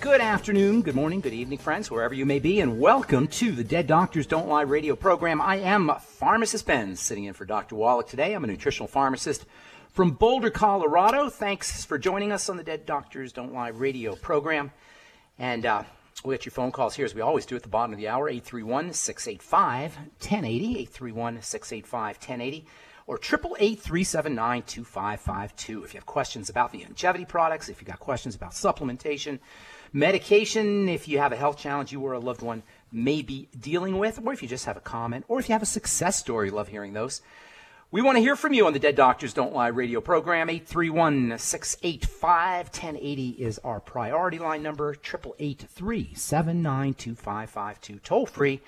Good afternoon, good morning, good evening, friends, wherever you may be, and welcome to the Dead Doctors Don't Lie radio program. I am Pharmacist Ben, sitting in for Dr. Wallach today. I'm a nutritional pharmacist from Boulder, Colorado. Thanks for joining us on the Dead Doctors Don't Lie radio program. And uh, We'll get your phone calls here as we always do at the bottom of the hour 831 685 1080, 831 685 1080, or 888 379 2552. If you have questions about the Youngevity products, if you've got questions about supplementation, medication, if you have a health challenge you or a loved one may be dealing with, or if you just have a comment, or if you have a success story, love hearing those. We want to hear from you on the Dead Doctors Don't Lie radio program. 831 685 1080 is our priority line number. 888 79 2552. Toll free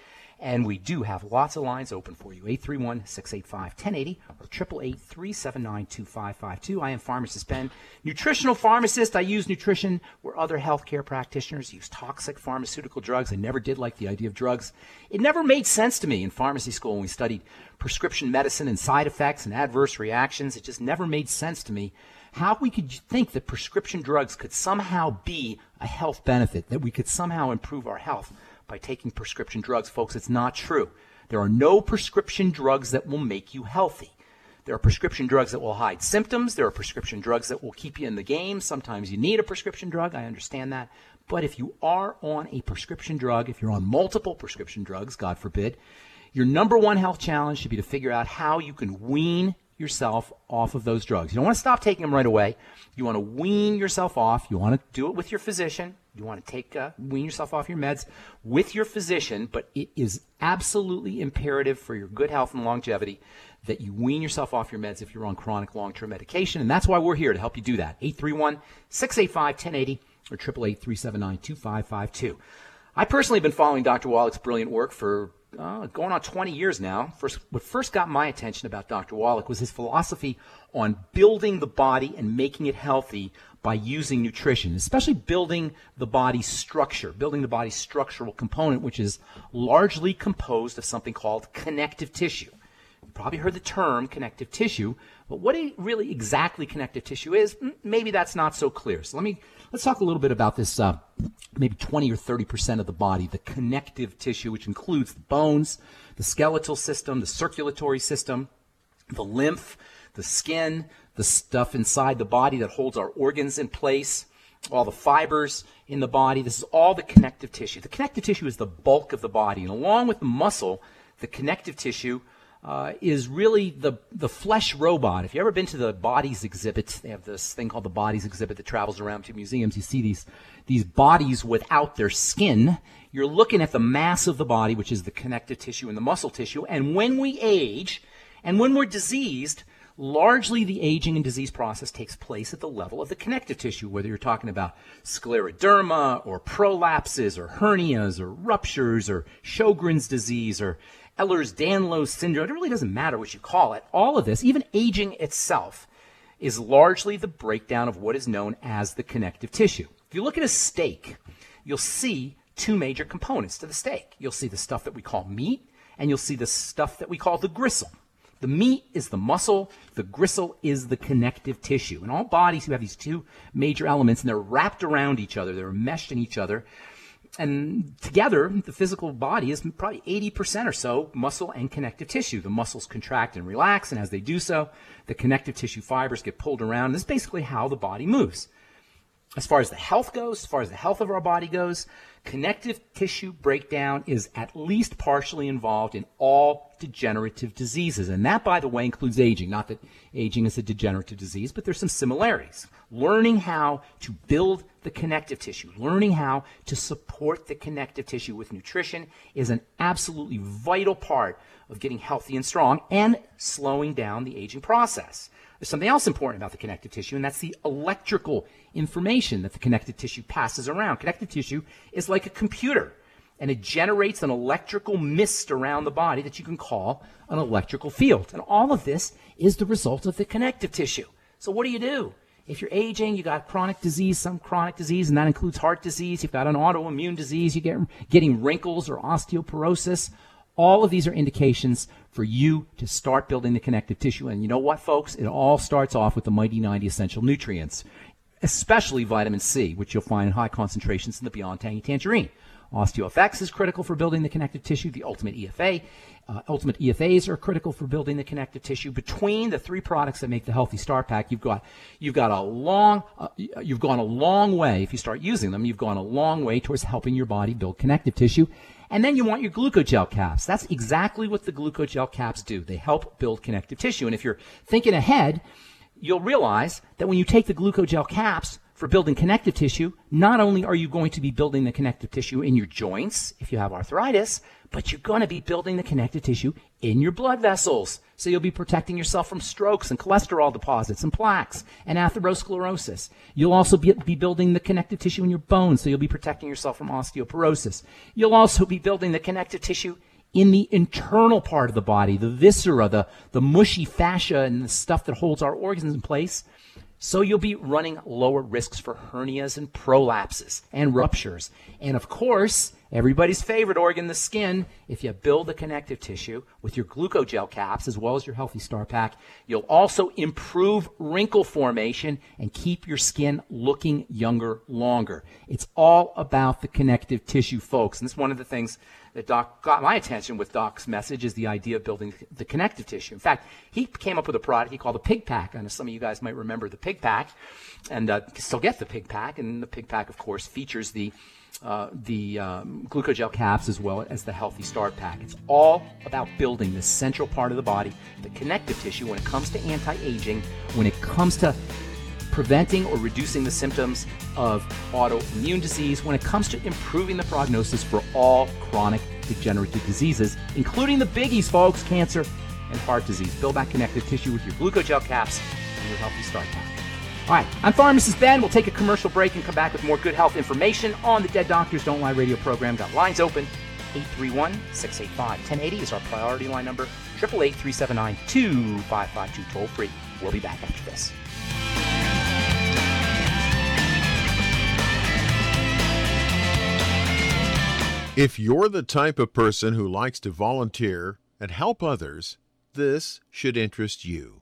and we do have lots of lines open for you 831 685 1080 or 888 379 2552. I am Pharmacist Ben, nutritional pharmacist. I use nutrition where other healthcare practitioners use toxic pharmaceutical drugs. I never did like the idea of drugs. It never made sense to me in pharmacy school when we studied prescription medicine and side effects and adverse reactions. It just never made sense to me how we could think that prescription drugs could somehow be a health benefit, that we could somehow improve our health by taking prescription drugs. Folks, it's not true. There are no prescription drugs that will make you healthy. There are prescription drugs that will hide symptoms. There are prescription drugs that will keep you in the game. Sometimes you need a prescription drug. I understand that. But if you are on a prescription drug, if you're on multiple prescription drugs, God forbid, your number one health challenge should be to figure out how you can wean yourself off of those drugs. You don't want to stop taking them right away. You want to wean yourself off. You want to do it with your physician. You want to take uh, wean yourself off your meds with your physician, but it is absolutely imperative for your good health and longevity that you wean yourself off your meds if you're on chronic long-term medication, and that's why we're here to help you do that. 831-685-1080 or 888-379-2552. I personally have been following Dr. Wallach's brilliant work for uh, going on 20 years now. First, what first got my attention about Dr. Wallach was his philosophy on building the body and making it healthy by using nutrition, especially building the body's structure, building the body's structural component, which is largely composed of something called connective tissue. You probably heard the term connective tissue, but what really exactly connective tissue is, maybe that's not so clear. So let me let's talk a little bit about this. Uh, maybe 20 or 30 percent of the body, the connective tissue, which includes the bones, the skeletal system, the circulatory system, the lymph, the skin, the stuff inside the body that holds our organs in place, all the fibers in the body. This is all the connective tissue. The connective tissue is the bulk of the body, and along with the muscle, the connective tissue uh, is really the the flesh robot. If you've ever been to the bodies exhibit, they have this thing called the bodies exhibit that travels around to museums. You see these these bodies without their skin. You're looking at the mass of the body, which is the connective tissue and the muscle tissue. And when we age, and when we're diseased, largely the aging and disease process takes place at the level of the connective tissue, whether you're talking about scleroderma or prolapses or hernias or ruptures or Sjogren's disease or Ehlers-Danlos syndrome. It really doesn't matter what you call it. All of this, even aging itself, is largely the breakdown of what is known as the connective tissue. If you look at a steak, you'll see two major components to the steak. You'll see the stuff that we call meat, and you'll see the stuff that we call the gristle. The meat is the muscle, the gristle is the connective tissue. In all bodies, you have these two major elements, and they're wrapped around each other, they're meshed in each other. And together, the physical body is probably 80% or so muscle and connective tissue. The muscles contract and relax, and as they do so, the connective tissue fibers get pulled around. This is basically how the body moves. As far as the health goes, as far as the health of our body goes, connective tissue breakdown is at least partially involved in all degenerative diseases. And that, by the way, includes aging. Not that aging is a degenerative disease, but there's some similarities. Learning how to build the connective tissue, learning how to support the connective tissue with nutrition is an absolutely vital part of getting healthy and strong and slowing down the aging process. there's something else important about the connective tissue, and that's the electrical information that the connective tissue passes around. Connective tissue is like a computer, and it generates an electrical mist around the body that you can call an electrical field. And all of this is the result of the connective tissue. So what do you do? If you're aging, you got chronic disease, some chronic disease, and that includes heart disease. You've got an autoimmune disease. You get getting wrinkles or osteoporosis. All of these are indications for you to start building the connective tissue. And you know what, folks? It all starts off with the Mighty 90 essential nutrients, especially vitamin C, which you'll find in high concentrations in the Beyond Tangy Tangerine. OsteoFX is critical for building the connective tissue. The Ultimate EFA, uh, Ultimate EFAs are critical for building the connective tissue. Between the three products that make the Healthy Start Pack, you've got you've got a long uh, you've gone a long way. If you start using them, you've gone a long way towards helping your body build connective tissue. And then you want your glucogel caps. That's exactly what the glucogel caps do. They help build connective tissue. And if you're thinking ahead, you'll realize that when you take the glucogel caps for building connective tissue, not only are you going to be building the connective tissue in your joints if you have arthritis, but you're going to be building the connective tissue in your blood vessels. So you'll be protecting yourself from strokes and cholesterol deposits and plaques and atherosclerosis. You'll also be, be, building the connective tissue in your bones. So you'll be protecting yourself from osteoporosis. You'll also be building the connective tissue in the internal part of the body, the viscera, the, the mushy fascia and the stuff that holds our organs in place. So you'll be running lower risks for hernias and prolapses and ruptures. And of course, Everybody's favorite organ, the skin. If you build the connective tissue with your glucogel caps as well as your healthy start pack, you'll also improve wrinkle formation and keep your skin looking younger longer. It's all about the connective tissue, folks. And is one of the things that Doc got my attention with Doc's message is the idea of building the connective tissue. In fact, he came up with a product he called the Pig Pack. I know some of you guys might remember the Pig Pack, and uh, still get the Pig Pack. And the Pig Pack, of course, features the uh, the um, glucogel caps as well as the healthy start pack. It's all about building the central part of the body, the connective tissue, when it comes to anti aging, when it comes to preventing or reducing the symptoms of autoimmune disease, when it comes to improving the prognosis for all chronic degenerative diseases, including the biggies, folks cancer and heart disease. Build that connective tissue with your glucogel caps and your healthy start pack. All right, I'm Pharmacist Ben. We'll take a commercial break and come back with more good health information on the Dead Doctors Don't Lie radio program. Got lines open. 831 685 1080 is our priority line number. 888 379 2552 toll free. We'll be back after this. If you're the type of person who likes to volunteer and help others, this should interest you.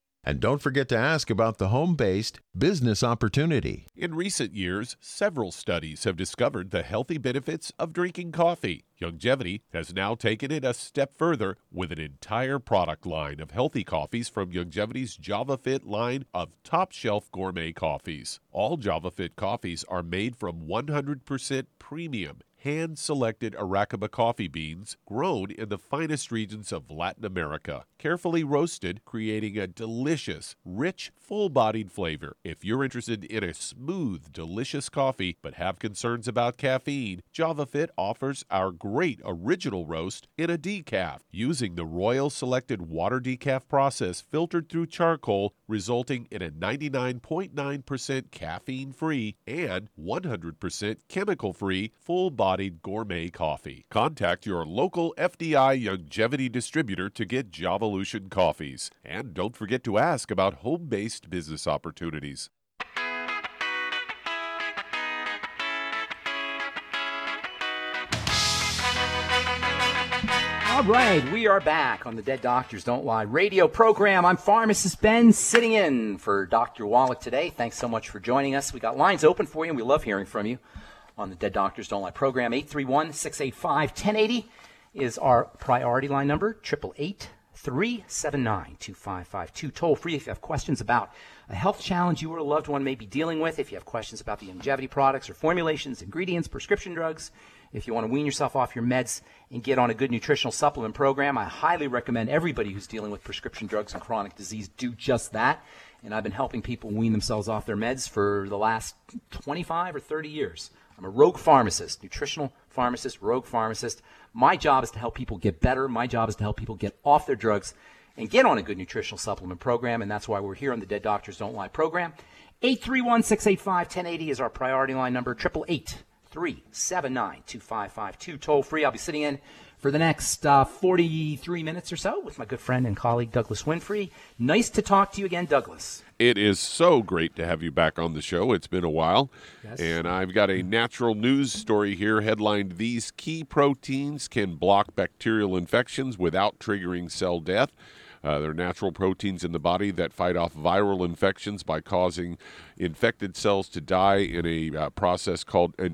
And don't forget to ask about the home based business opportunity. In recent years, several studies have discovered the healthy benefits of drinking coffee. Youngevity has now taken it a step further with an entire product line of healthy coffees from Youngevity's JavaFit line of top shelf gourmet coffees. All JavaFit coffees are made from 100% premium hand selected Arabica coffee beans grown in the finest regions of Latin America, carefully roasted, creating a delicious, rich, full bodied flavor. If you're interested in a smooth, delicious coffee but have concerns about caffeine, JavaFit offers our great original roast in a decaf using the Royal Selected Water Decaf process filtered through charcoal, resulting in a 99.9% caffeine free and 100% chemical free full bodied gourmet coffee. Contact your local FDI Youngevity distributor to get Javalution coffees. And don't forget to ask about home based business opportunities. All right, we are back on the Dead Doctors Don't Lie radio program. I'm pharmacist Ben sitting in for Dr. Wallach today. Thanks so much for joining us. We got lines open for you, and we love hearing from you on the Dead Doctors Don't Lie program. 831 685 1080 is our priority line number, 888 379 2552. Toll free if you have questions about a health challenge you or a loved one may be dealing with, if you have questions about the Youngevity products or formulations, ingredients, prescription drugs if you want to wean yourself off your meds and get on a good nutritional supplement program, I highly recommend everybody who's dealing with prescription drugs and chronic disease do just that. And I've been helping people wean themselves off their meds for the last 25 or 30 years. I'm a rogue pharmacist, nutritional pharmacist, rogue pharmacist. My job is to help people get better. My job is to help people get off their drugs and get on a good nutritional supplement program. And that's why we're here on the Dead Doctors Don't Lie program. 831 685 1080 is our priority line number, 888 379 2552. Toll free. I'll be sitting in for the next uh, 43 minutes or so with my good friend and colleague Douglas Winfrey. Nice to talk to you again, Douglas. It is so great to have you back on the show. It's been a while. Yes. And I've got a natural news story here headlined These key proteins can block bacterial infections without triggering cell death. Uh, they're natural proteins in the body that fight off viral infections by causing infected cells to die in a uh, process called a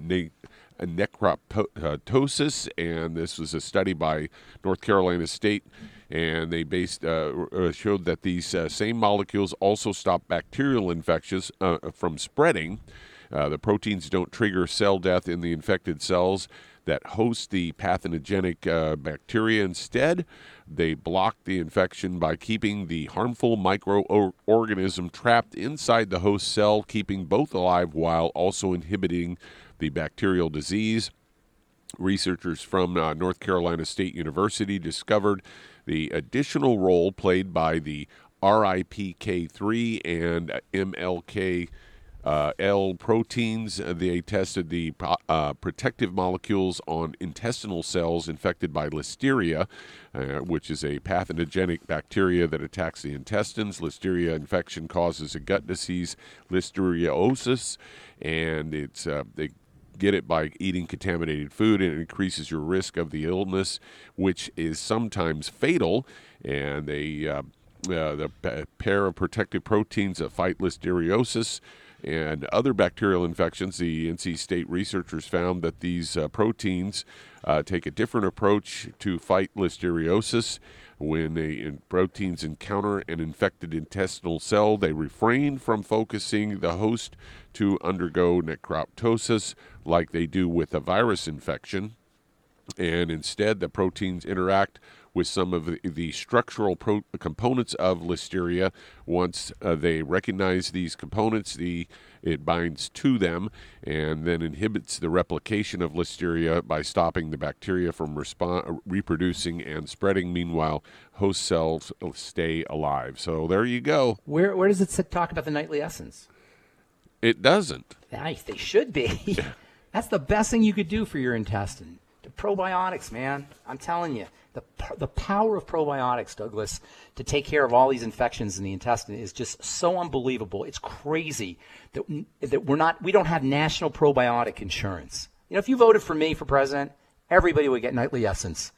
necroptosis. And this was a study by North Carolina State. And they based uh, uh showed that these uh, same molecules also stop bacterial infections uh, from spreading. the proteins don't trigger cell death in the infected cells that host the pathogenic bacteria. Instead, they block the infection by keeping the harmful microorganism trapped inside the host cell, keeping both alive while also inhibiting the bacterial disease. Researchers from uh, North Carolina State University discovered the additional role played by the RIPK3 and MLK uh, L proteins. Uh, they tested the uh, protective molecules on intestinal cells infected by listeria, uh, which is a pathogenic bacteria that attacks the intestines. Listeria infection causes a gut disease, listeriosis, and it's uh, they get it by eating contaminated food and it increases your risk of the illness, which is sometimes fatal. And they uh, the pair of protective proteins that fight listeriosis and other bacterial infections, the NC State researchers found that these uh, proteins uh, take a different approach to fight listeriosis. When the proteins encounter an infected intestinal cell, they refrain from focusing the host to undergo necroptosis like they do with a virus infection. And instead, the proteins interact with some of the, the structural pro- components of listeria. Once uh, they recognize these components, the it binds to them and then inhibits the replication of listeria by stopping the bacteria from reproducing and spreading. Meanwhile, host cells stay alive. So there you go. Where where does it talk about the nightly essence? It doesn't. Nice. They should be. That's the best thing you could do for your intestine. Probiotics, man. I'm telling you the, the power of probiotics, Douglas, to take care of all these infections in the intestine is just so unbelievable. It's crazy that, that we're not, we don't have national probiotic insurance. You know, if you voted for me for president, everybody would get nightly essence.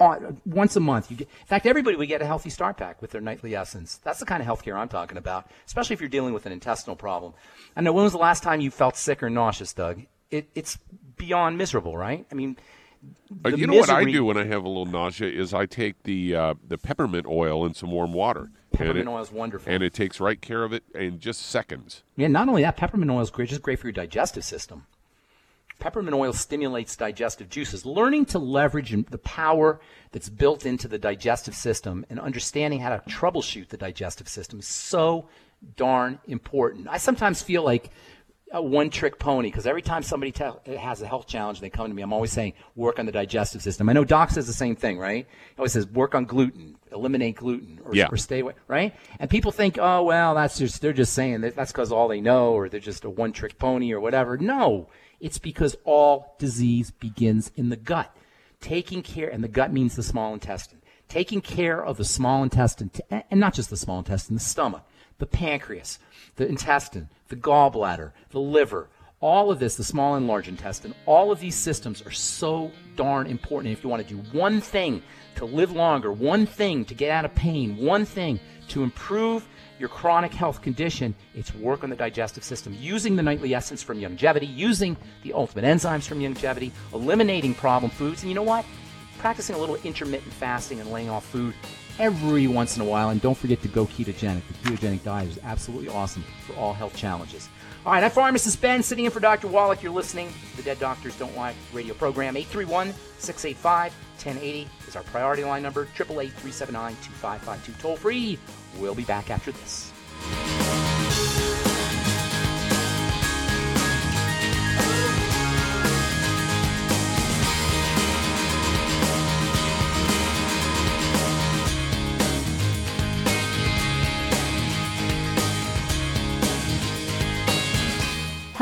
On, once a month. You get, in fact, everybody would get a healthy start pack with their nightly essence. That's the kind of healthcare I'm talking about, especially if you're dealing with an intestinal problem. I know when was the last time you felt sick or nauseous, Doug? It, it's beyond miserable, right? I mean, uh, you know misery. what I do when I have a little nausea is I take the uh, the peppermint oil in some warm water. Peppermint oil is wonderful, and it takes right care of it in just seconds. Yeah, not only that, peppermint oil is great, just great for your digestive system. Peppermint oil stimulates digestive juices. Learning to leverage the power that's built into the digestive system and understanding how to troubleshoot the digestive system is so darn important. I sometimes feel like a one trick pony because every time somebody te- has a health challenge and they come to me, I'm always saying work on the digestive system. I know Doc says the same thing, right? He always says work on gluten, eliminate gluten, or, yeah. or stay away, right? And people think, oh well, that's just they're just saying that that's because all they know, or they're just a one trick pony, or whatever. No, it's because all disease begins in the gut. Taking care, and the gut means the small intestine. Taking care of the small intestine, and not just the small intestine, the stomach, the pancreas, the intestine, the gallbladder, the liver, all of this, the small and large intestine, all of these systems are so darn important. if you want to do one thing to live longer, one thing to get out of pain, one thing to improve your chronic health condition, it's work on the digestive system using the nightly essence from Youngevity, using the ultimate enzymes from Youngevity, eliminating problem foods. And you know what? Practicing a little intermittent fasting and laying off food every once in a while. And don't forget to go ketogenic. The ketogenic diet is absolutely awesome for all health challenges. All right, I'm pharmacist Ben, sitting in for Dr. Wallach. You're listening to the Dead Doctors Don't Lie radio program. 831 685 1080 is our priority line number. 888 379 2552. Toll free. We'll be back after this.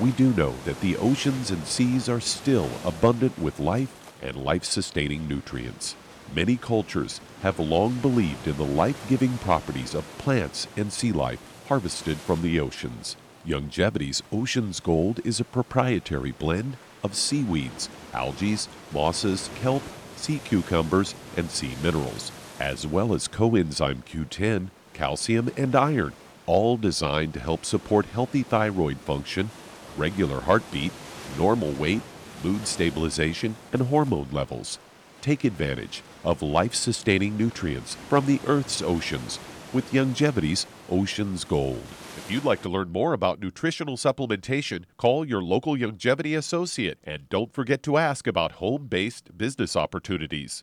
we do know that the oceans and seas are still abundant with life and life sustaining nutrients. Many cultures have long believed in the life giving properties of plants and sea life harvested from the oceans. Youngevity's Ocean's Gold is a proprietary blend of seaweeds, algae, mosses, kelp, sea cucumbers, and sea minerals, as well as coenzyme Q10, calcium, and iron, all designed to help support healthy thyroid function regular heartbeat, normal weight, mood stabilization, and hormone levels. Take advantage of life sustaining nutrients from the Earth's oceans with Youngevity's Ocean's Gold. If you'd like to learn more about nutritional supplementation, call your local Youngevity associate and don't forget to ask about home based business opportunities.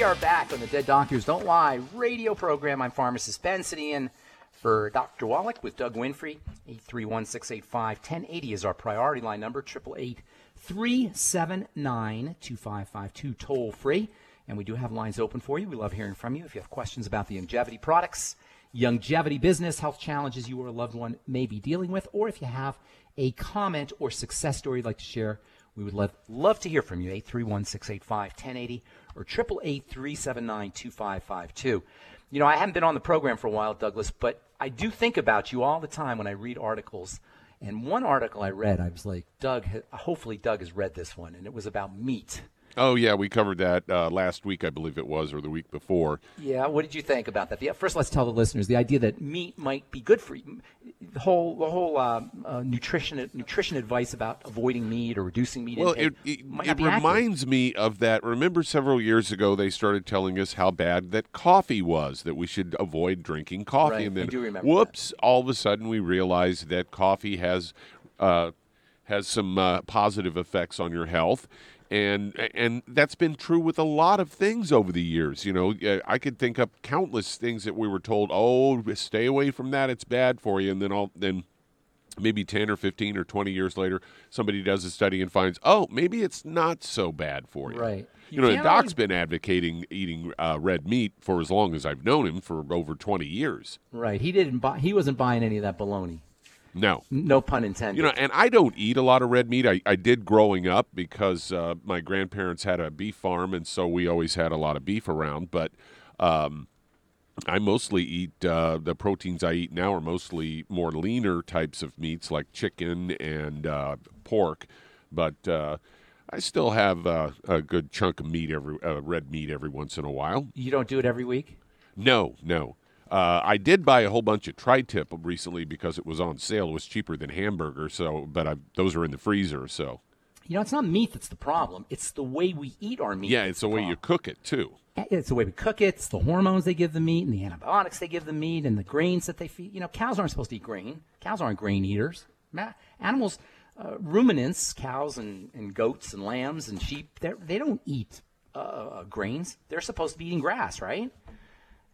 We are back on the Dead Doctors Don't Lie radio program. I'm pharmacist Ben sitting in for Dr. Wallach with Doug Winfrey. 831 685 1080 is our priority line number, 888 379 2552, toll free. And we do have lines open for you. We love hearing from you. If you have questions about the Youngevity products, Youngevity business, health challenges you or a loved one may be dealing with, or if you have a comment or success story you'd like to share, we would love, love to hear from you. 831 685 1080 or 888 You know, I haven't been on the program for a while, Douglas, but I do think about you all the time when I read articles. And one article I read, I was like, Doug, hopefully Doug has read this one, and it was about meat. Oh yeah, we covered that uh, last week, I believe it was, or the week before. Yeah, what did you think about that? The, first, let's tell the listeners the idea that meat might be good for you. The whole, the whole uh, uh, nutrition nutrition advice about avoiding meat or reducing meat Well, it, it, it be accurate. reminds me of that. Remember, several years ago, they started telling us how bad that coffee was, that we should avoid drinking coffee. Right, and then, do remember that. whoops, all of a sudden we realized that coffee has uh, has some uh, positive effects on your health. And and that's been true with a lot of things over the years. You know, Uh, I could think of countless things that we were told, "Oh, stay away from that; it's bad for you." And then all then maybe 10 or 15 or 20 years later, somebody does a study and finds, oh, maybe it's not so bad for you. Right. You, You know, and can't Doc's always- been advocating eating uh, red meat for as long as I've known him for over 20 years. Right. He didn't buy. He wasn't buying any of that baloney. No. No pun intended. You know, and I don't eat a lot of red meat. I, I did growing up because uh, my grandparents had a beef farm, and so we always had a lot of beef around. But um, I mostly eat uh, the proteins I eat now are mostly more leaner types of meats like chicken and uh, pork. But uh, I still have uh, a good chunk of meat every uh, red meat every once in a while. you don't do it every week. No, no. Uh, I did buy a whole bunch of tri-tip recently because it was on sale. It was cheaper than hamburger, so but I, those are in the freezer. So You know, it's not meat that's the problem. It's the way we eat our meat. yeah, it's the way you cook it too. It's the way we cook it. It's the hormones they give the meat and the antibiotics they give the meat and the grains that they feed. You know, cows aren't supposed to eat grain. Cows aren't grain eaters. Animals, uh, ruminants, cows and, and goats and lambs and sheep, they don't eat uh, grains. They're supposed to be eating grass, right?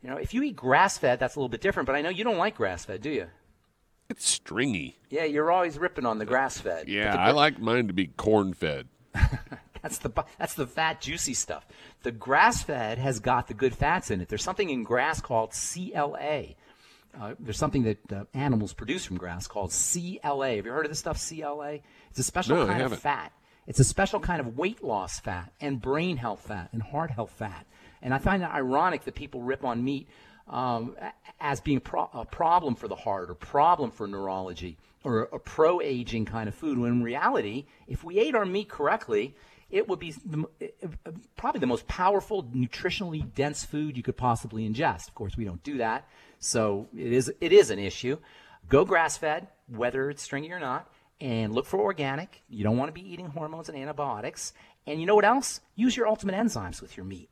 You know, if you eat grass fed, that's a little bit different. But I know you don't like grass fed, do you? It's stringy. Yeah, you're always ripping on the grass fed. Yeah, I like mine to be corn fed. That's the that's the fat, juicy stuff. The grass fed has got the good fats in it. There's something in grass called CLA. Uh, there's something that uh, animals produce from grass called CLA. Have you heard of this stuff? CLA. It's a special No, kind of fat. It's a special kind of weight loss fat and brain health fat and heart health fat. And I find it ironic that people rip on meat um, as being pro- a problem for the heart or problem for neurology or a pro aging kind of food. When in reality, if we ate our meat correctly, it would be the, probably the most powerful, nutritionally dense food you could possibly ingest. Of course, we don't do that, so it is it is an issue. Go grass fed, whether it's stringy or not, and look for organic. You don't want to be eating hormones and antibiotics. And you know what else? Use your ultimate enzymes with your meat.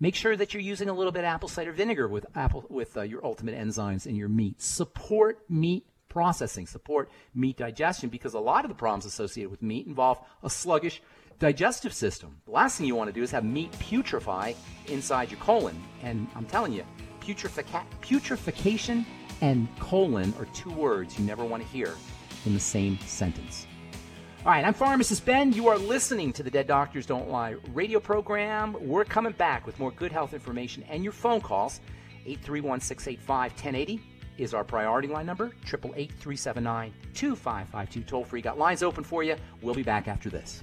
Make sure that you're using a little bit of apple cider vinegar with apple with uh, your ultimate enzymes in your meat. Support meat processing, support meat digestion because a lot of the problems associated with meat involve a sluggish digestive system. The last thing you want to do is have meat putrefy inside your colon. And I'm telling you, putrefica- putrefaction and colon are two words you never want to hear in the same sentence. All right, I'm Pharmacist Ben. You are listening to the Dead Doctors Don't Lie radio program. We're coming back with more good health information and your phone calls. 831 685 1080 is our priority line number. 888 379 2552. Toll free. Got lines open for you. We'll be back after this.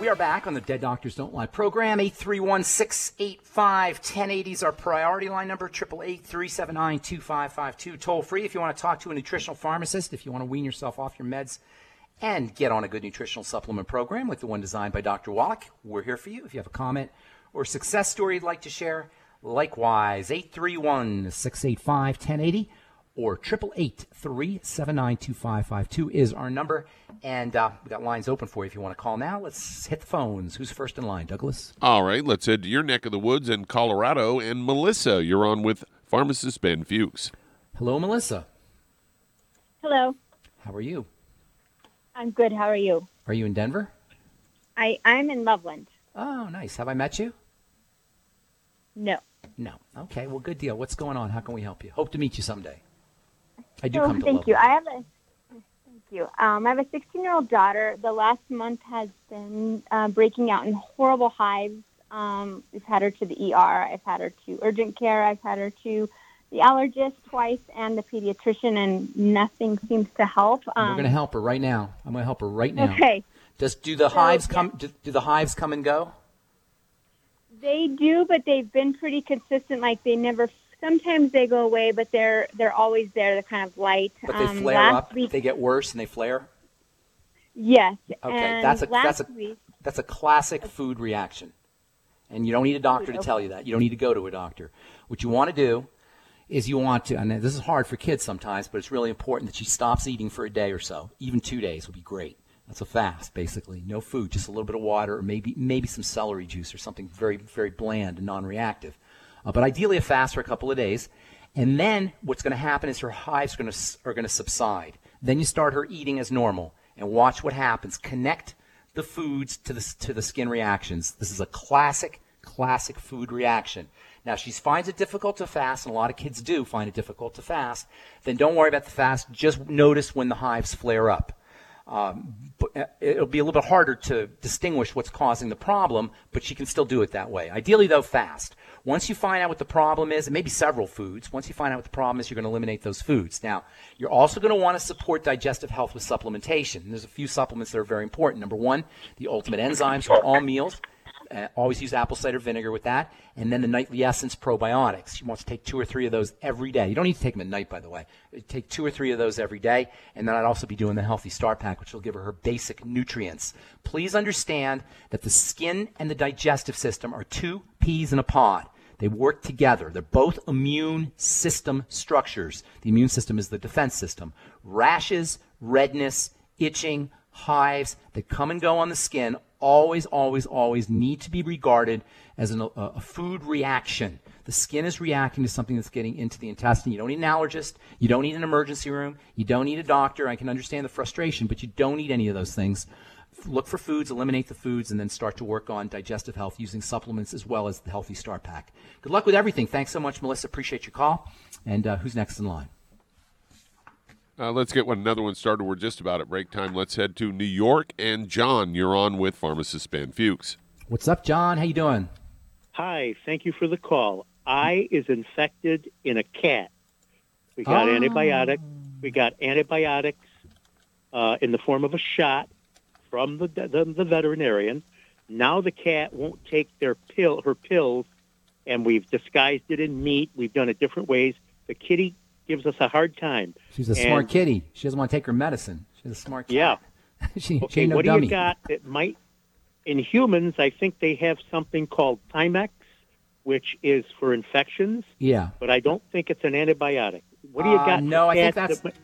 we are back on the Dead Doctors Don't Lie program. 831 685 1080 is our priority line number. 888 379 2552. Toll free if you want to talk to a nutritional pharmacist, if you want to wean yourself off your meds and get on a good nutritional supplement program like the one designed by Dr. Wallach. We're here for you. If you have a comment or success story you'd like to share, likewise, 831 685 1080 or 888-379-2552 is our number. And uh, we got lines open for you if you want to call now. Let's hit the phones. Who's first in line, Douglas? All right, let's head to your neck of the woods in Colorado. And Melissa, you're on with pharmacist Ben Fuchs. Hello, Melissa. Hello. How are you? I'm good. How are you? Are you in Denver? I, I'm in Loveland. Oh, nice. Have I met you? No. No. Okay, well, good deal. What's going on? How can we help you? Hope to meet you someday. I do So, come to thank you. I have a thank you. Um, I have a 16 year old daughter. The last month has been uh, breaking out in horrible hives. Um, we've had her to the ER. I've had her to urgent care. I've had her to the allergist twice and the pediatrician, and nothing seems to help. Um, We're going to help her right now. I'm going to help her right now. Okay. Does do the So, hives come? Do, do the hives come and go? They do, but they've been pretty consistent. Like they never. Sometimes they go away, but they're they're always there. They're kind of light. But they um, flare up. Week, They get worse and they flare. yes. Okay, and that's a that's a week. that's a classic food reaction, and you don't need a doctor to tell you that. You don't need to go to a doctor. What you want to do is you want to, and this is hard for kids sometimes, but it's really important that she stops eating for a day or so. Even two days would be great. That's a fast, basically. No food, just a little bit of water, or maybe maybe some celery juice or something very very bland and non-reactive. Uh, but ideally, a fast for a couple of days, and then what's going to happen is her hives are going to are going to subside. Then you start her eating as normal, and watch what happens. Connect the foods to the to the skin reactions. This is a classic classic food reaction. Now, she finds it difficult to fast, and a lot of kids do find it difficult to fast, then don't worry about the fast. Just notice when the hives flare up. Um, uh, it'll be a little bit harder to distinguish what's causing the problem, but she can still do it that way. Ideally, though, fast. Once you find out what the problem is, and maybe several foods, once you find out what the problem is, you're going to eliminate those foods. Now, you're also going to want to support digestive health with supplementation. And there's a few supplements that are very important. Number one, the ultimate enzymes for all meals. Uh, always use apple cider vinegar with that. And then the nightly essence probiotics. She wants to take two or three of those every day. You don't need to take them at night, by the way. Take two or three of those every day. And then I'd also be doing the Healthy Start Pack, which will give her her basic nutrients. Please understand that the skin and the digestive system are two peas in a pod. They work together. They're both immune system structures. The immune system is the defense system. Rashes, redness, itching, hives that come and go on the skin always, always, always need to be regarded as an, a, a, food reaction. The skin is reacting to something that's getting into the intestine. You don't need an allergist. You don't need an emergency room. You don't need a doctor. I can understand the frustration, but you don't need any of those things. Look for foods, eliminate the foods, and then start to work on digestive health using supplements as well as the Healthy Start Pack. Good luck with everything. Thanks so much, Melissa. Appreciate your call. And uh, who's next in line? Uh, let's get one another one started. We're just about at break time. Let's head to New York. And John, you're on with pharmacist Ben Fuchs. What's up, John? How you doing? Hi. Thank you for the call. I is infected in a cat. We got oh. antibiotic. We got antibiotics uh, in the form of a shot from the, the the veterinarian. Now the cat won't take their pill, her pills, and we've disguised it in meat. We've done it different ways. The kitty gives us a hard time. She's a and, smart kitty. She doesn't want to take her medicine. She's a smart cat. Yeah. she, okay, she no what dummy. do you got that might? In humans, I think they have something called Timex, which is for infections. Yeah. But I don't think it's an antibiotic. What do you uh, got? No, I think that's. That,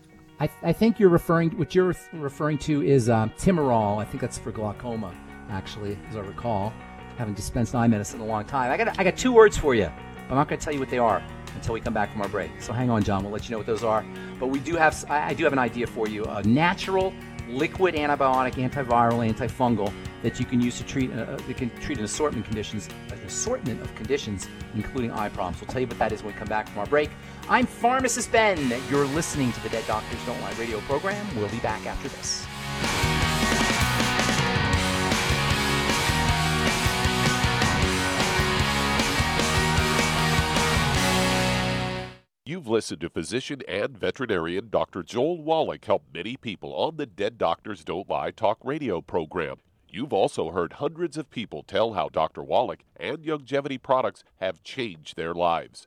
I, I, think you're referring. What you're referring to is um, Timorol. I think that's for glaucoma, actually, as I recall. I haven't dispensed eye medicine in a long time. I got. I got two words for you. I'm not going to tell you what they are until we come back from our break. So hang on, John. We'll let you know what those are. But we do have, I do have an idea for you: a natural liquid antibiotic, antiviral, antifungal that you can use to treat. Uh, uh that can treat an assortment conditions, an assortment of conditions, including eye problems. We'll tell you what that is when we come back from our break. I'm Pharmacist Ben. You're listening to the Dead Doctors Don't Lie radio program. We'll be back after this. You've listened to physician and veterinarian Dr. Joel Wallach help many people on the Dead Doctors Don't Lie talk radio program. You've also heard hundreds of people tell how Dr. Wallach and Youngevity products have changed their lives.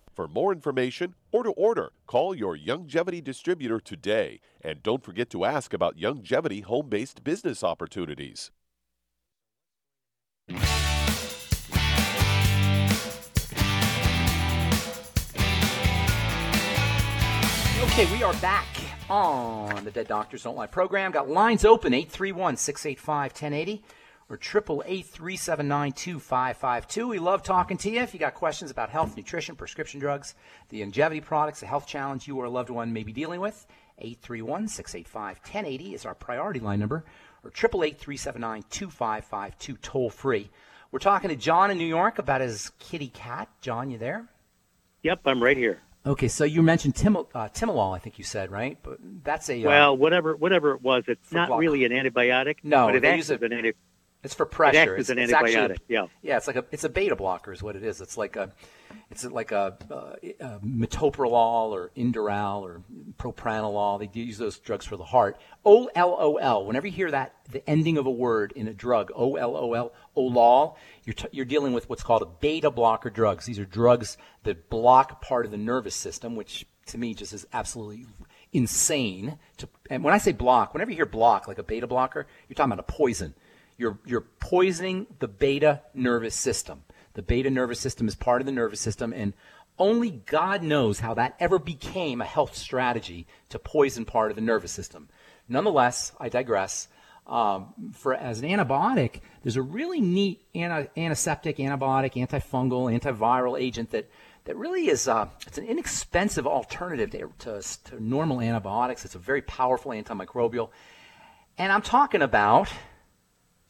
For more information or to order, call your Youngevity distributor today. And don't forget to ask about Youngevity home based business opportunities. Okay, we are back on the Dead Doctors Don't Lie program. Got lines open 831 685 1080 or triple eight three seven nine two five five two. We love talking to you. If you got questions about health, nutrition, prescription drugs, the Youngevity products, the health challenge you or a loved one may be dealing with, 831-685-1080 is our priority line number, or triple eight three seven nine two five five two toll free. We're talking to John in New York about his kitty cat. John, you there? Yep, I'm right here. Okay, so you mentioned timol, uh, timolol, I think you said, right? But that's a uh, Well, whatever whatever it was, it's not glaucoma. really an antibiotic. No, but it acts use as it- an anti- It's for It pressure. as It's, an it's actually yeah. yeah. It's like a it's a beta blocker is what it is. It's like a it's like a, uh, a metoprolol or Inderal or propranolol. They use those drugs for the heart. O L O L. Whenever you hear that the ending of a word in a drug, O L O L, olol, you're t- you're dealing with what's called a beta blocker drugs. These are drugs that block part of the nervous system, which to me just is absolutely insane. To, and when I say block, whenever you hear block, like a beta blocker, you're talking about a poison. You're, you're poisoning the beta nervous system. The beta nervous system is part of the nervous system, and only God knows how that ever became a health strategy to poison part of the nervous system. Nonetheless, I digress. Um, for as an antibiotic, there's a really neat anti- antiseptic, antibiotic, antifungal, antiviral agent that that really is uh, it's an inexpensive alternative to, to, to normal antibiotics. It's a very powerful antimicrobial, and I'm talking about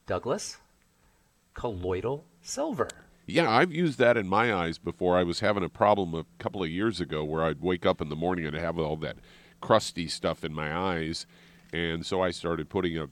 Douglas colloidal silver. Yeah, I've used that in my eyes before. I was having a problem a couple of years ago where I'd wake up in the morning and have all that crusty stuff in my eyes, and so I started putting a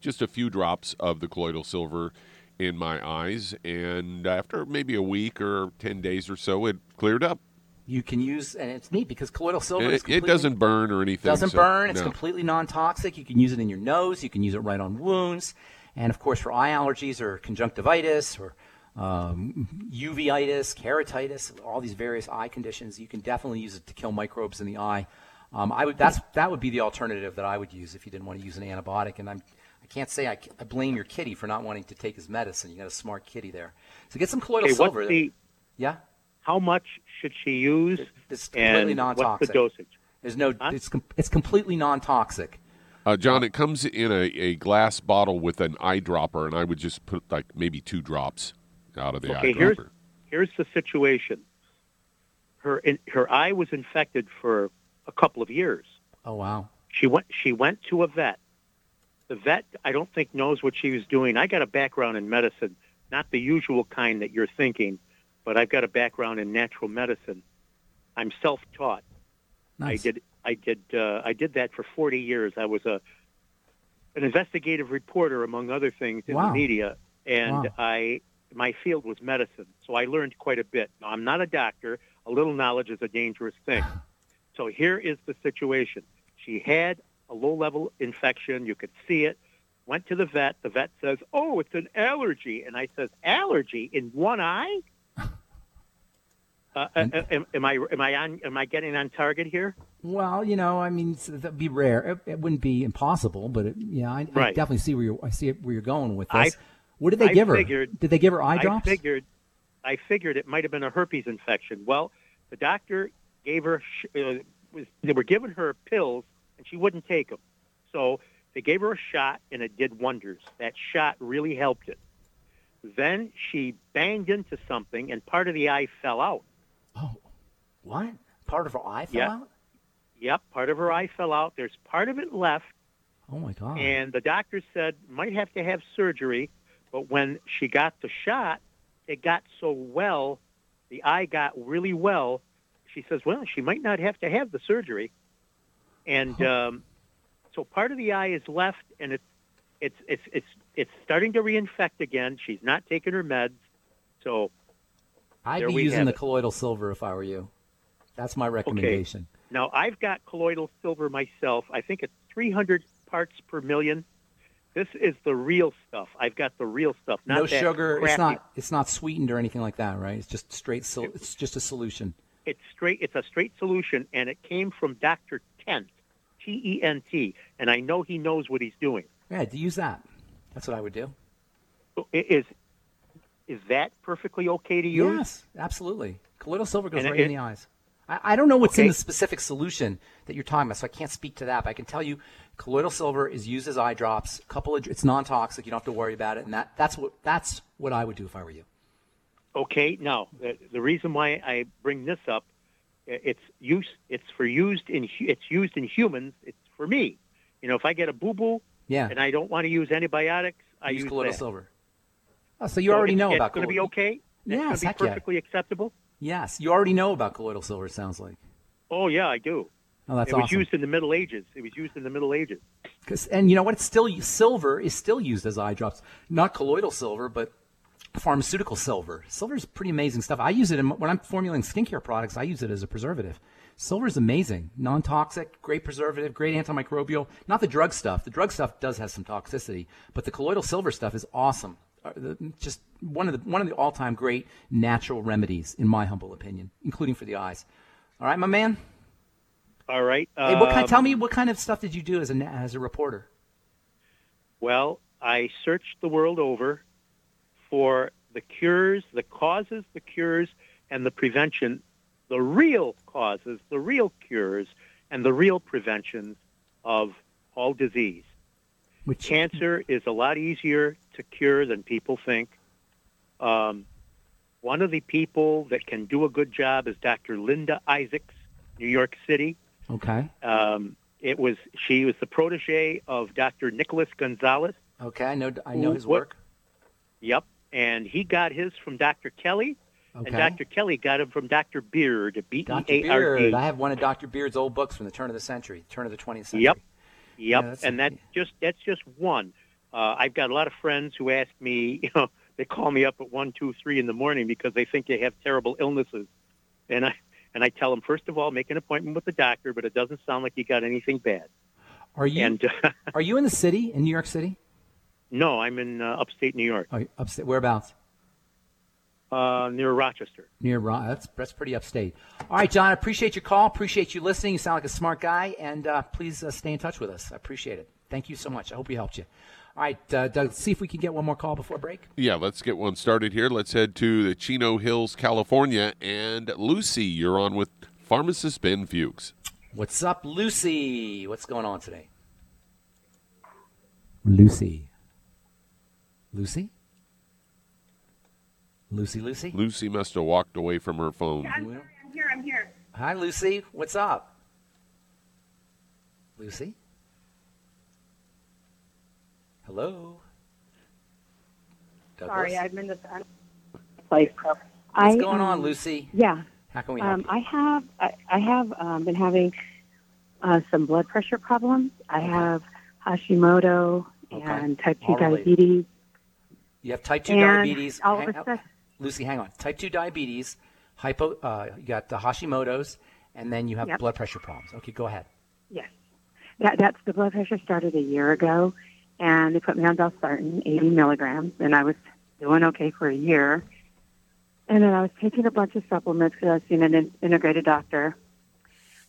just a few drops of the colloidal silver in my eyes, and after maybe a week or ten days or so, it cleared up. You can use, and it's neat because colloidal silver is It, it doesn't burn or anything. doesn't so- burn. It's no. completely non-toxic. You can use it in your nose. You can use it right on wounds, and of course for eye allergies or conjunctivitis or um, uveitis, keratitis, all these various eye conditions. You can definitely use it to kill microbes in the eye. Um, I would that's that would be the alternative that I would use if you didn't want to use an antibiotic. And I'm I can't say I, I blame your kitty for not wanting to take his medicine. You got a smart kitty there. So get some colloidal Okay, silver. what's the yeah, how much should she use? it's completely and non-toxic. what's the dosage? There's no. Huh? It's it's completely non-toxic. Uh, John, it comes in a, a glass bottle with an eyedropper, and I would just put like maybe two drops out of the Okay, here's here's the situation. Her in, her eye was infected for a couple of years. Oh wow. She went she went to a vet. The vet I don't think knows what she was doing. I got a background in medicine, not the usual kind that you're thinking, but I've got a background in natural medicine. I'm self-taught. Nice. I did I did uh, I did that for 40 years. I was a an investigative reporter among other things in Wow. the media and Wow. I my field was medicine. So I learned quite a bit. Now, I'm not a doctor. A little knowledge is a dangerous thing. So here is the situation. She had a low level infection. You could see it. Went to the vet. The vet says, "Oh, it's an allergy." And I says, "Allergy in one eye?" Uh, uh, am, am I am I on am I getting on target here? Well, you know, I mean, that'd be rare. It, it wouldn't be impossible, but it, yeah, I, I definitely see where you're. I see where you're going with I- this. what did they I give her? did they give her eye drops? I figured, I figured it might have been a herpes infection. Well, the doctor gave her, uh, was, they were giving her pills, and she wouldn't take them. So they gave her a shot, and it did wonders. That shot really helped it. Then she banged into something, and part of the eye fell out. Oh, what? Part of her eye fell Yeah. out? Yep, part of her eye fell out. There's part of it left, Oh my god. and the doctor said might have to have surgery. But when she got the shot, it got so well, the eye got really well. She says, well, she might not have to have the surgery, and um, so part of the eye is left, and it's it's it's it's it's starting to reinfect again. She's not taking her meds, so I'd there be using the it. colloidal silver if I were you. That's my recommendation. Okay. Now, I've got colloidal silver myself. I think it's 300 parts per million. This is the real stuff. I've got the real stuff. Not no that sugar. It's not. It's not sweetened or anything like that, right? It's just straight. Sol- it's just a solution. It's straight. It's a straight solution, and it came from Dr. Tent, T E N T, and I know he knows what he's doing. Yeah, use that. That's what I would do. So i- Is is that perfectly okay to use? Yes, absolutely. Colloidal silver goes And right it- in the eyes. I, I don't know what's in the specific solution that you're talking about, so I can't speak to that. But I can tell you, colloidal silver is used as eye drops. A couple of, it's non-toxic. You don't have to worry about it, and that, that's what that's what I would do if I were you. Okay. Now, the, the reason why I bring this up, it's use. It's for used in. It's used in humans. It's for me. You know, if I get a boo boo Yeah, and I don't want to use antibiotics, I use use colloidal that. silver. Oh, so you So already it's, know it's about going to be okay. It's Yes, heck be yeah. perfectly acceptable. Yes, you already know about colloidal silver. It sounds like. Oh yeah, I do. Oh, that's it was awesome. used in the Middle Ages. It was used in the Middle Ages. and you know what? It's still silver is still used as eye drops. Not colloidal silver, but pharmaceutical silver. Silver is pretty amazing stuff. I use it in, when I'm formulating skincare products. I use it as a preservative. Silver is amazing, non-toxic, great preservative, great antimicrobial. Not the drug stuff. The drug stuff does have some toxicity, but the colloidal silver stuff is awesome. Just one of the one of the all-time great natural remedies, in my humble opinion, including for the eyes. All right, my man. All right. Hey, what kind? um, Tell me what kind of stuff did you do as a as a reporter? Well, I searched the world over for the cures, the causes, the cures, and the prevention, the real causes, the real cures, and the real preventions of all disease. Which Cancer is a lot easier to cure than people think. Um, one of the people that can do a good job is Dr. Linda Isaacs, New York City. Okay. Um, it was she was the protege of Dr. Nicholas Gonzalez. Okay, I know I know his work. Yep, and he got his from Dr. Kelly, Okay. and Dr. Kelly got him from Dr. Beard, B E Dr. Beard. D. I have one of Dr. Beard's old books from the turn of the century, turn of the 20th century. Yep, yep, that's- and that's just that's just one. Uh, I've got a lot of friends who ask me, you know, they call me up at one, two, three in the morning because they think they have terrible illnesses, and I and I tell them first of all, make an appointment with the doctor, but it doesn't sound like you got anything bad. Are you And uh, are you in the city in New York City? no, I'm in uh, upstate New York, you upstate? Whereabouts? uh, near Rochester. Near Ron. That's that's pretty upstate. All right, John. I appreciate your call. Appreciate you listening. You sound like a smart guy, and uh, please uh, stay in touch with us. I appreciate it. Thank you so much. I hope we helped you. All right, uh, Doug. See if we can get one more call before break. Yeah, let's get one started here. Let's head to the Chino Hills, California. And Lucy, you're on with pharmacist Ben Fuchs. What's up, Lucy? What's going on today? Lucy. Lucy? Lucy, Lucy? Lucy must have walked away from her phone. I'm here. I'm here. Hi, Lucy. What's up? Lucy? Hello? Douglas? Sorry, I'm in the place. What's I, going on, um, Lucy? Yeah. How can we help Um. I have I, I have um, been having uh, some blood pressure problems. I have Hashimoto Okay. and type two All related. diabetes. You have type 2 and diabetes. all of a sudden- Lucy, hang on. Type 2 diabetes, hypo, uh, you got the Hashimoto's, and then you have Yep. blood pressure problems. Okay, go ahead. Yes, that that's the blood pressure started a year ago, and they put me on Valsartan, 80 milligrams, and I was doing okay for a year. And then I was taking a bunch of supplements because I was seeing an in- integrated doctor.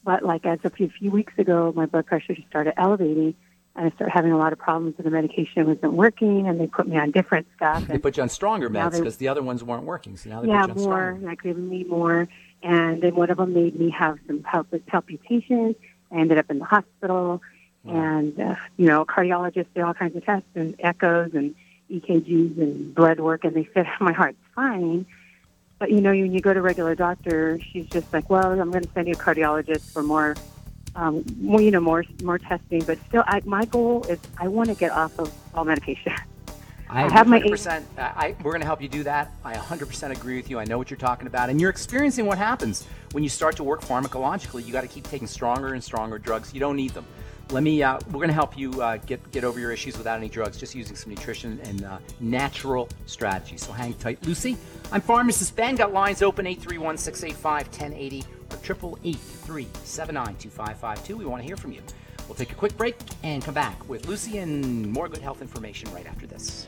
But like as a few, few weeks ago, my blood pressure just started elevating, and I started having a lot of problems, and the medication wasn't working, and they put me on different stuff. They put you on stronger meds because the other ones weren't working. So now they yeah, put you on more, stronger. like giving me more. And then one of them made me have some palp- palpitations. I ended up in the hospital. And, uh, you know, cardiologists did all kinds of tests and echoes and EKGs and blood work, and they said my heart's fine. But, you know, when you go to a regular doctor, she's just like, well, I'm going to send you a cardiologist for more, um, more you know, more more testing. But still, I, my goal is I want to get off of all medication. I I have my 100%, I, I, we're going to help you do that. I 100% agree with you. I know what you're talking about. And you're experiencing what happens when you start to work pharmacologically. You got to keep taking stronger and stronger drugs. You don't need them. Let me, uh, we're going to help you uh, get, get over your issues without any drugs, just using some nutrition and uh, natural strategies. So hang tight. Lucy, I'm Pharmacist Ben. Got lines open 831 685 1080 or 888 379 2552. We want to hear from you. We'll take a quick break and come back with Lucy and more good health information right after this.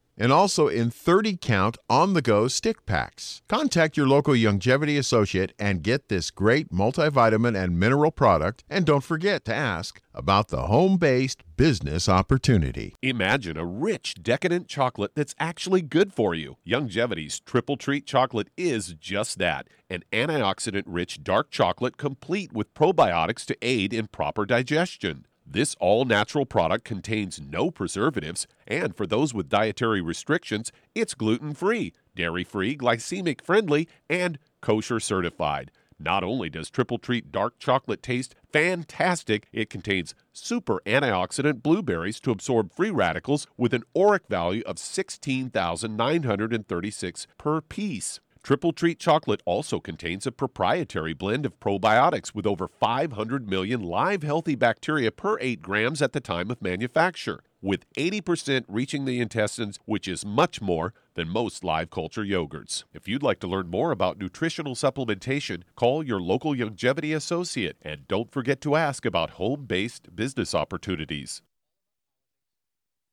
and also in 30 count on the go stick packs. Contact your local Youngevity associate and get this great multivitamin and mineral product. And don't forget to ask about the home based business opportunity. Imagine a rich, decadent chocolate that's actually good for you. Youngevity's Triple Treat chocolate is just that an antioxidant rich dark chocolate complete with probiotics to aid in proper digestion. This all natural product contains no preservatives, and for those with dietary restrictions, it's gluten free, dairy free, glycemic friendly, and kosher certified. Not only does Triple Treat dark chocolate taste fantastic, it contains super antioxidant blueberries to absorb free radicals with an ORAC value of 16,936 per piece. Triple Treat chocolate also contains a proprietary blend of probiotics with over 500 million live healthy bacteria per 8 grams at the time of manufacture, with 80% reaching the intestines, which is much more than most live culture yogurts. If you'd like to learn more about nutritional supplementation, call your local Youngevity associate and don't forget to ask about home based business opportunities.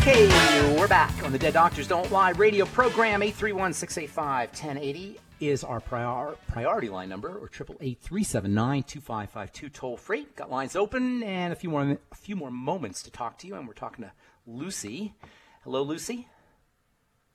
Okay, we're back on the Dead Doctors Don't Lie radio program. 831 685 1080 is our prior, priority line number, or 888 379 2552, toll free. Got lines open and a few more a few more moments to talk to you. And we're talking to Lucy. Hello, Lucy.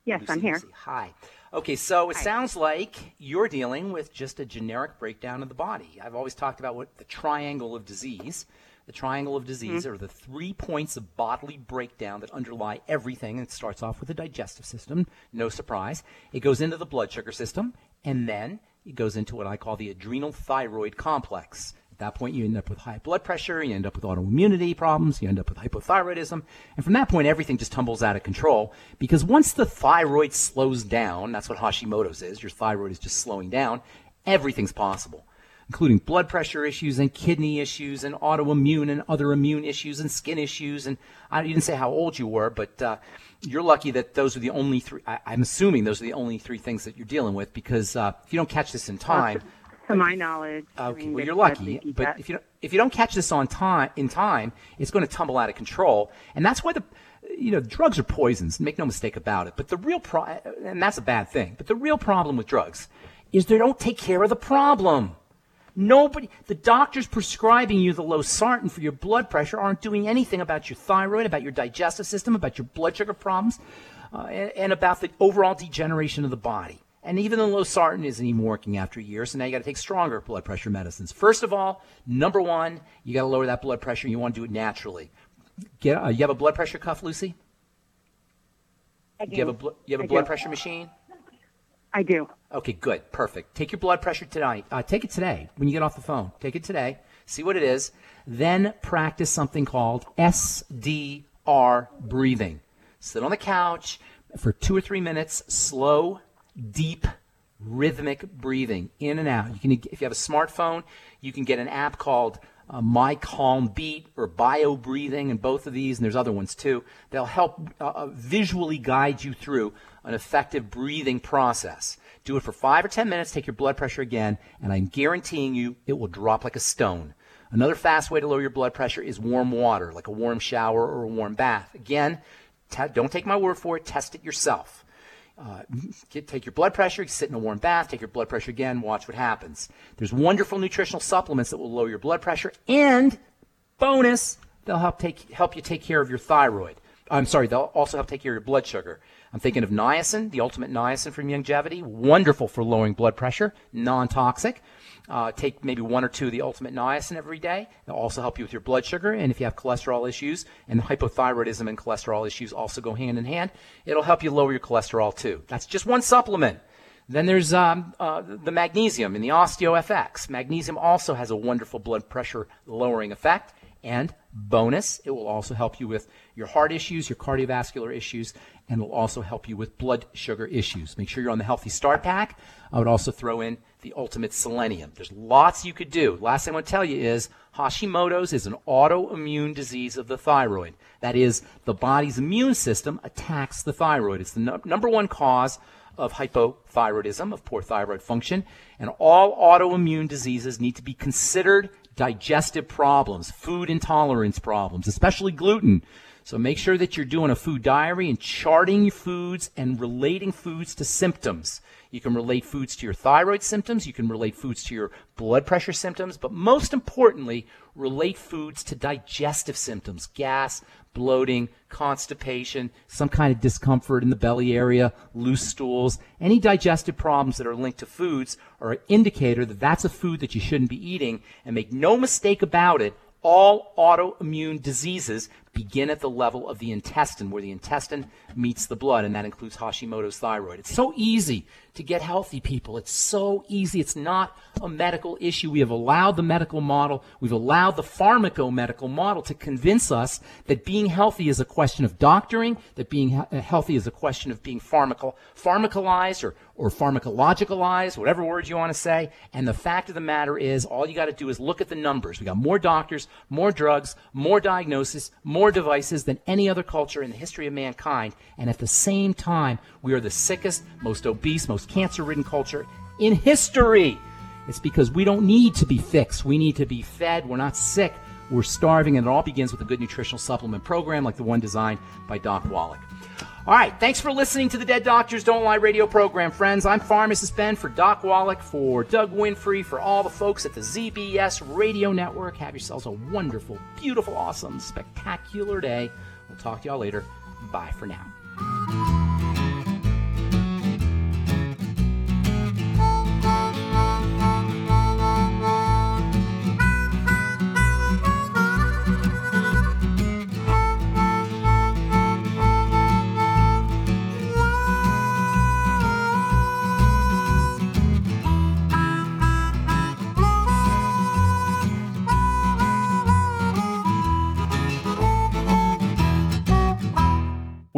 Yes, Lucy, I'm here. Lucy. Hi. Okay, so it Hi. sounds like you're dealing with just a generic breakdown of the body. I've always talked about what the triangle of disease. The triangle of disease Mhm. are the three points of bodily breakdown that underlie everything. It starts off with the digestive system, no surprise. It goes into the blood sugar system, and then it goes into what I call the adrenal thyroid complex. At that point, you end up with high blood pressure, you end up with autoimmunity problems, you end up with hypothyroidism, and from that point, everything just tumbles out of control because once the thyroid slows down, that's what Hashimoto's is, your thyroid is just slowing down, everything's possible including blood pressure issues and kidney issues and autoimmune and other immune issues and skin issues. And I didn't say how old you were, but uh, you're lucky that those are the only three. I, I'm assuming those are the only three things that you're dealing with because uh, if you don't catch this in time, To my knowledge. I Okay, mean, well, you're lucky, but if you don't, if you don't catch this on time in time, it's going to tumble out of control, and that's why the you know drugs are poisons. Make no mistake about it. But the real pro and that's a bad thing. But the real problem with drugs is they don't take care of the problem. Nobody, the doctors prescribing you the losartan for your blood pressure aren't doing anything about your thyroid, about your digestive system, about your blood sugar problems, uh, and, and about the overall degeneration of the body. And even the losartan isn't even working after years, so now you got to take stronger blood pressure medicines. First of all, number one, you got to lower that blood pressure. You want to do it naturally. Get, uh, you have a blood pressure cuff, Lucy? I You have a do. bl- you have a I blood do. pressure machine? I do. Okay, good, perfect. Take your blood pressure tonight. Uh, take it today when you get off the phone. Take it today. See what it is. Then practice something called SDR breathing. Sit on the couch for two or three minutes. Slow, deep, rhythmic breathing in and out. You can, if you have a smartphone, you can get an app called uh, My Calm Beat or Bio Breathing, and both of these, and there's other ones too. They'll help uh, uh, visually guide you through an effective breathing process. Do it for five or ten minutes, take your blood pressure again, and I'm guaranteeing you it will drop like a stone. Another fast way to lower your blood pressure is warm water, like a warm shower or a warm bath. Again, te- don't take my word for it, test it yourself. Uh, get, take your blood pressure, sit in a warm bath, take your blood pressure again, watch what happens. There's wonderful nutritional supplements that will lower your blood pressure, and bonus, they'll help take help you take care of your thyroid. I'm sorry, they'll also help take care of your blood sugar. I'm thinking of niacin, the ultimate niacin from Youngevity, wonderful for lowering blood pressure, non-toxic. Uh, take maybe one or two of the ultimate niacin every day. It'll also help you with your blood sugar. And if you have cholesterol issues, and hypothyroidism and cholesterol issues also go hand in hand, it'll help you lower your cholesterol too. That's just one supplement. Then there's um, uh, the magnesium in the OsteoFX. Magnesium also has a wonderful blood pressure lowering effect. And bonus, it will also help you with your heart issues, your cardiovascular issues, and it will also help you with blood sugar issues. Make sure you're on the Healthy Start Pack. I would also throw in the Ultimate Selenium. There's lots you could do. Last thing I want to tell you is Hashimoto's is an autoimmune disease of the thyroid. That is, the body's immune system attacks the thyroid. It's the no- number one cause of hypothyroidism, of poor thyroid function, and all autoimmune diseases need to be considered digestive problems, food intolerance problems, especially gluten. So make sure that you're doing a food diary and charting your foods and relating foods to symptoms. You can relate foods to your thyroid symptoms, you can relate foods to your blood pressure symptoms, but most importantly, relate foods to digestive symptoms, gas, bloating, constipation, some kind of discomfort in the belly area, loose stools. Any digestive problems that are linked to foods are an indicator that that's a food that you shouldn't be eating. And make no mistake about it, all autoimmune diseases begin at the level of the intestine, where the intestine meets the blood, and that includes Hashimoto's thyroid. It's so easy to get healthy, people. It's so easy. It's not a medical issue. We have allowed the medical model, we've allowed the pharmacomedical model to convince us that being healthy is a question of doctoring, that being uh, healthy is a question of being pharmacal, pharmacalized or, or pharmacologicalized, whatever word you want to say. And the fact of the matter is, all you got to do is look at the numbers. We got more doctors, more drugs, more diagnosis, more devices than any other culture in the history of mankind. And at the same time, we are the sickest, most obese, most cancer ridden culture in history. It's because we don't need to be fixed. We need to be fed. We're not sick. We're starving. And it all begins with a good nutritional supplement program like the one designed by Doc Wallach. All right, thanks for listening to the Dead Doctors Don't Lie radio program, friends. I'm Pharmacist Ben for Doc Wallach, for Doug Winfrey, for all the folks at the ZBS Radio Network. Have yourselves a wonderful, beautiful, awesome, spectacular day. We'll talk to y'all later. Bye for now.